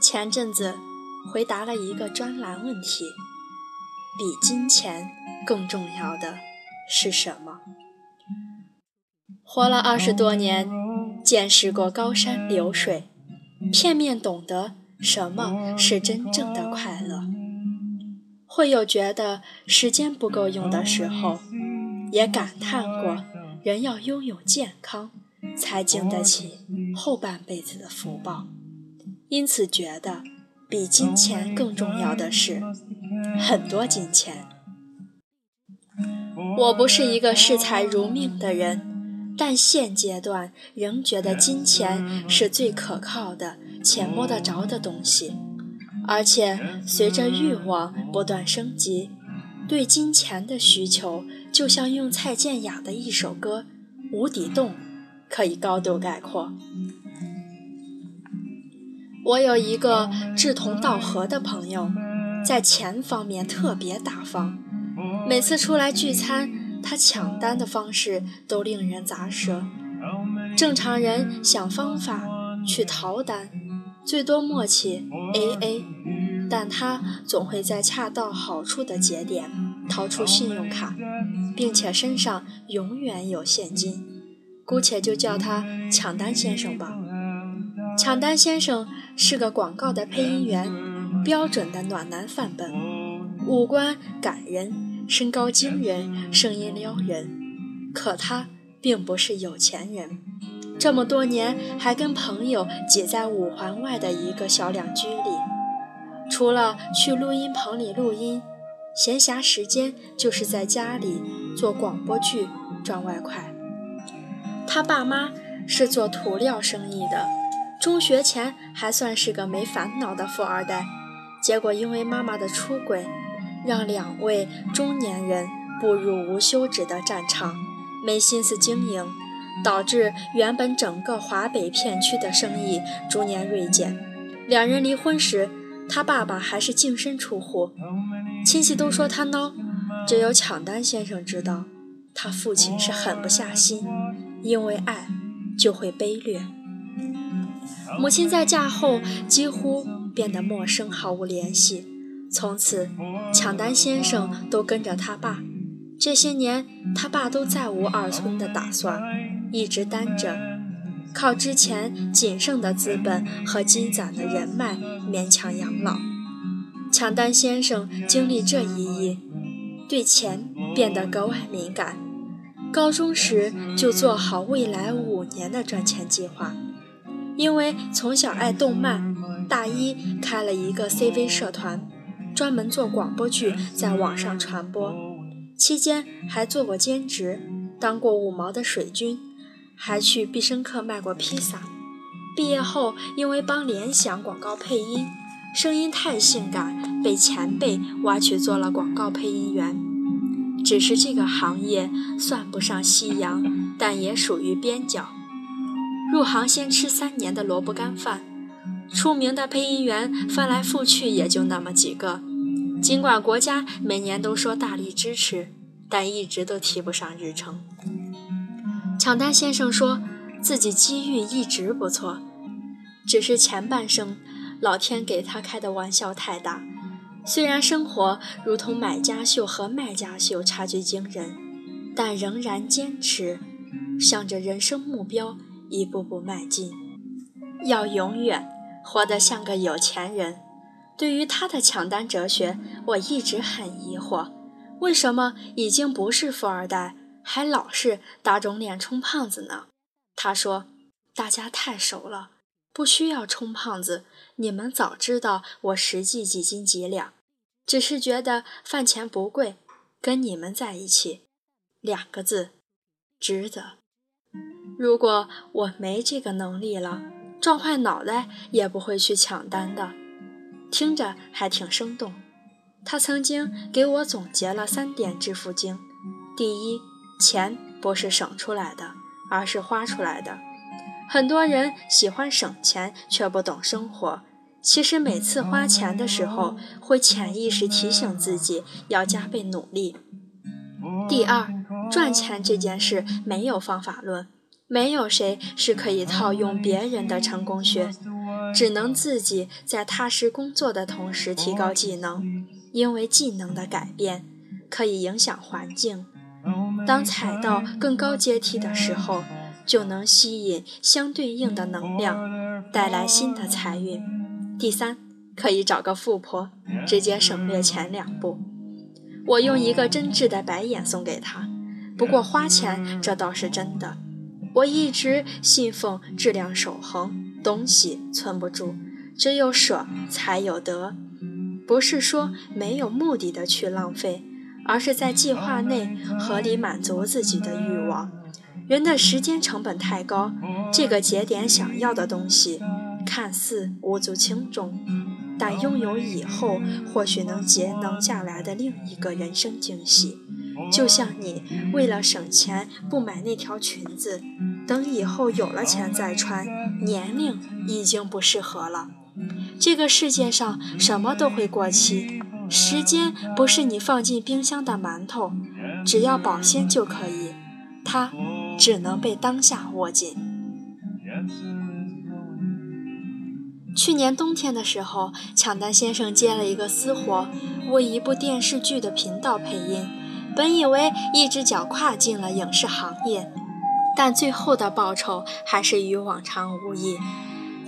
前阵子回答了一个专栏问题：比金钱更重要的是什么？活了二十多年，见识过高山流水，片面懂得什么是真正的快乐。会有觉得时间不够用的时候，也感叹过人要拥有健康，才经得起后半辈子的福报。因此，觉得比金钱更重要的是很多金钱。我不是一个视财如命的人，但现阶段仍觉得金钱是最可靠的且摸得着的东西。而且，随着欲望不断升级，对金钱的需求就像用蔡健雅的一首歌《无底洞》可以高度概括。我有一个志同道合的朋友，在钱方面特别大方。每次出来聚餐，他抢单的方式都令人咋舌。正常人想方法去逃单，最多默契 AA，但他总会在恰到好处的节点掏出信用卡，并且身上永远有现金。姑且就叫他抢单先生吧。抢单先生是个广告的配音员，标准的暖男范本，五官感人，身高惊人，声音撩人。可他并不是有钱人，这么多年还跟朋友挤在五环外的一个小两居里，除了去录音棚里录音，闲暇时间就是在家里做广播剧赚外快。他爸妈是做涂料生意的。中学前还算是个没烦恼的富二代，结果因为妈妈的出轨，让两位中年人步入无休止的战场，没心思经营，导致原本整个华北片区的生意逐年锐减。两人离婚时，他爸爸还是净身出户，亲戚都说他孬，只有抢单先生知道，他父亲是狠不下心，因为爱就会卑劣。母亲在嫁后几乎变得陌生，毫无联系。从此，抢单先生都跟着他爸。这些年，他爸都再无二婚的打算，一直单着，靠之前仅剩的资本和积攒的人脉勉强养老。抢单先生经历这一役，对钱变得格外敏感。高中时就做好未来五年的赚钱计划。因为从小爱动漫，大一开了一个 CV 社团，专门做广播剧，在网上传播。期间还做过兼职，当过五毛的水军，还去必胜客卖过披萨。毕业后，因为帮联想广告配音，声音太性感，被前辈挖去做了广告配音员。只是这个行业算不上夕阳，但也属于边角。入行先吃三年的萝卜干饭，出名的配音员翻来覆去也就那么几个。尽管国家每年都说大力支持，但一直都提不上日程。抢单先生说自己机遇一直不错，只是前半生老天给他开的玩笑太大。虽然生活如同买家秀和卖家秀差距惊人，但仍然坚持向着人生目标。一步步迈进，要永远活得像个有钱人。对于他的抢单哲学，我一直很疑惑：为什么已经不是富二代，还老是打肿脸充胖子呢？他说：“大家太熟了，不需要充胖子。你们早知道我实际几斤几两，只是觉得饭钱不贵，跟你们在一起，两个字，值得。”如果我没这个能力了，撞坏脑袋也不会去抢单的。听着还挺生动。他曾经给我总结了三点致富经：第一，钱不是省出来的，而是花出来的。很多人喜欢省钱，却不懂生活。其实每次花钱的时候，会潜意识提醒自己要加倍努力。第二，赚钱这件事没有方法论，没有谁是可以套用别人的成功学，只能自己在踏实工作的同时提高技能，因为技能的改变可以影响环境。当踩到更高阶梯的时候，就能吸引相对应的能量，带来新的财运。第三，可以找个富婆，直接省略前两步。我用一个真挚的白眼送给他。不过花钱这倒是真的。我一直信奉质量守恒，东西存不住，只有舍才有得。不是说没有目的的去浪费，而是在计划内合理满足自己的欲望。人的时间成本太高，这个节点想要的东西，看似无足轻重。但拥有以后，或许能节能下来的另一个人生惊喜，就像你为了省钱不买那条裙子，等以后有了钱再穿，年龄已经不适合了。这个世界上什么都会过期，时间不是你放进冰箱的馒头，只要保鲜就可以，它只能被当下握紧。去年冬天的时候，抢单先生接了一个私活，为一部电视剧的频道配音。本以为一只脚跨进了影视行业，但最后的报酬还是与往常无异。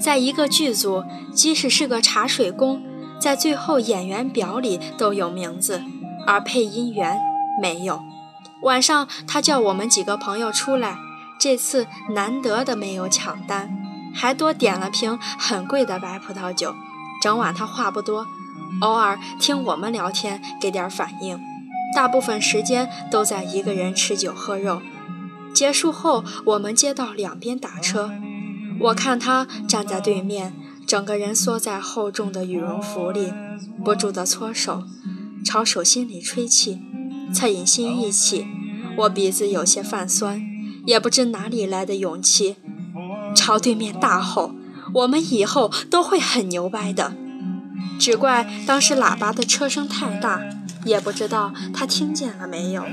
在一个剧组，即使是个茶水工，在最后演员表里都有名字，而配音员没有。晚上，他叫我们几个朋友出来，这次难得的没有抢单。还多点了瓶很贵的白葡萄酒，整晚他话不多，偶尔听我们聊天给点反应，大部分时间都在一个人吃酒喝肉。结束后，我们街道两边打车，我看他站在对面，整个人缩在厚重的羽绒服里，不住地搓手，朝手心里吹气，恻隐心一起，我鼻子有些泛酸，也不知哪里来的勇气。朝对面大吼：“我们以后都会很牛掰的！”只怪当时喇叭的车声太大，也不知道他听见了没有。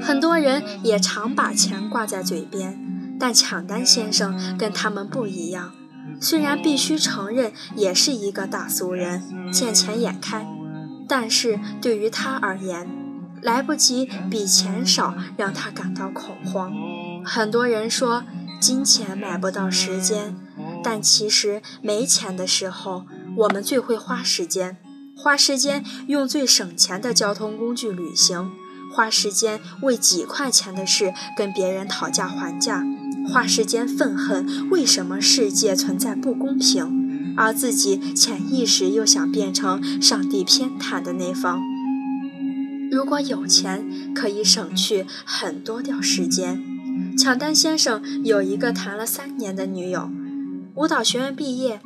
很多人也常把钱挂在嘴边，但抢单先生跟他们不一样。虽然必须承认，也是一个大俗人，见钱眼开，但是对于他而言，来不及比钱少让他感到恐慌。很多人说。金钱买不到时间，但其实没钱的时候，我们最会花时间。花时间用最省钱的交通工具旅行，花时间为几块钱的事跟别人讨价还价，花时间愤恨为什么世界存在不公平，而自己潜意识又想变成上帝偏袒的那方。如果有钱，可以省去很多掉时间。抢单先生有一个谈了三年的女友，舞蹈学院毕业。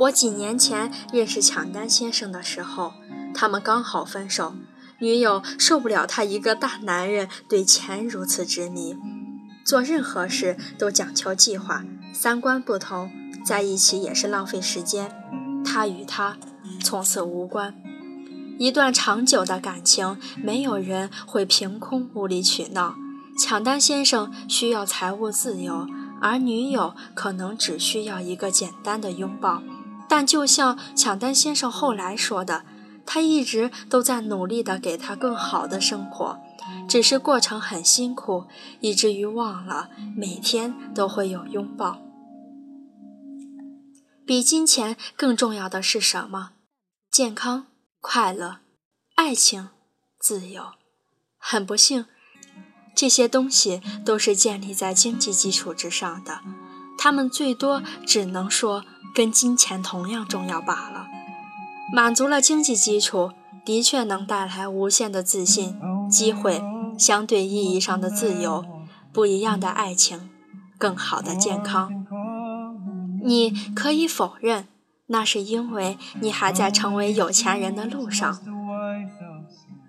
我几年前认识抢单先生的时候，他们刚好分手。女友受不了他一个大男人对钱如此执迷，做任何事都讲求计划，三观不同，在一起也是浪费时间。他与他从此无关。一段长久的感情，没有人会凭空无理取闹。抢单先生需要财务自由，而女友可能只需要一个简单的拥抱。但就像抢单先生后来说的，他一直都在努力的给她更好的生活，只是过程很辛苦，以至于忘了每天都会有拥抱。比金钱更重要的是什么？健康、快乐、爱情、自由。很不幸。这些东西都是建立在经济基础之上的，他们最多只能说跟金钱同样重要罢了。满足了经济基础，的确能带来无限的自信、机会、相对意义上的自由、不一样的爱情、更好的健康。你可以否认，那是因为你还在成为有钱人的路上。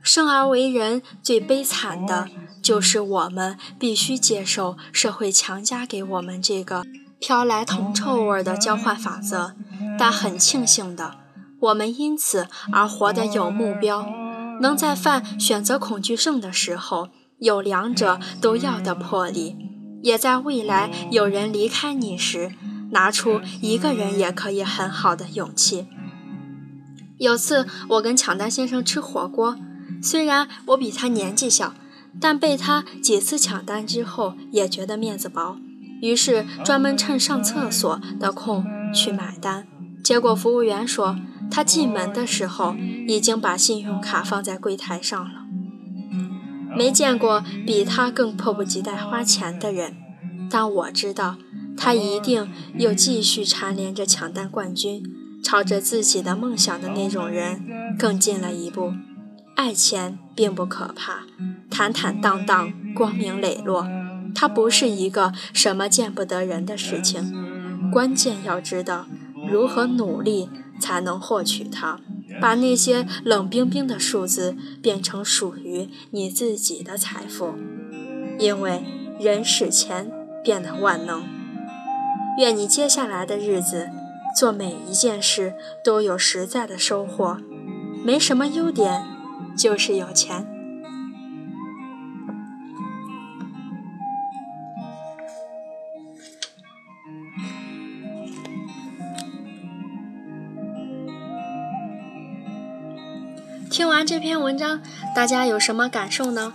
生而为人，最悲惨的。就是我们必须接受社会强加给我们这个飘来铜臭味的交换法则，但很庆幸的，我们因此而活得有目标，能在犯选择恐惧症的时候有两者都要的魄力，也在未来有人离开你时拿出一个人也可以很好的勇气。有次我跟抢单先生吃火锅，虽然我比他年纪小，但被他几次抢单之后也觉得面子薄。于是专门趁上厕所的空去买单，结果服务员说他进门的时候已经把信用卡放在柜台上了。没见过比他更迫不及待花钱的人，但我知道他一定又继续蝉联着抢单冠军，朝着自己的梦想的那种人更近了一步。爱钱并不可怕，坦坦荡荡，光明磊落。它不是一个什么见不得人的事情，关键要知道如何努力才能获取它，把那些冷冰冰的数字变成属于你自己的财富。因为人使钱变得万能。愿你接下来的日子做每一件事都有实在的收获。没什么优点，就是有钱。听完这篇文章，大家有什么感受呢？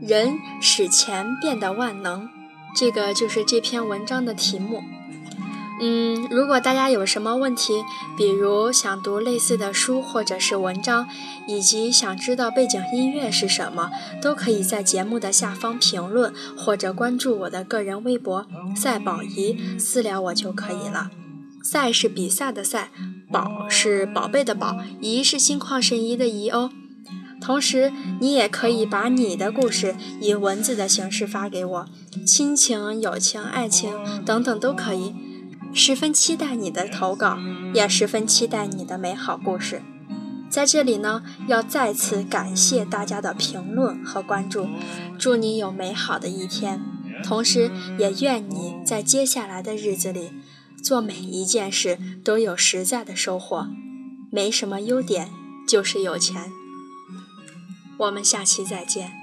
人使钱变得万能，这个就是这篇文章的题目。嗯，如果大家有什么问题，比如想读类似的书或者是文章，以及想知道背景音乐是什么，都可以在节目的下方评论或者关注我的个人微博“赛宝仪”私聊我就可以了。赛是比赛的赛。宝是宝贝的宝，怡是心旷神怡的怡哦。同时，你也可以把你的故事以文字的形式发给我，亲情、友情、爱情等等都可以。十分期待你的投稿，也十分期待你的美好故事。在这里呢，要再次感谢大家的评论和关注，祝你有美好的一天，同时也愿你在接下来的日子里。做每一件事都有实在的收获，没什么优点，就是有钱。我们下期再见。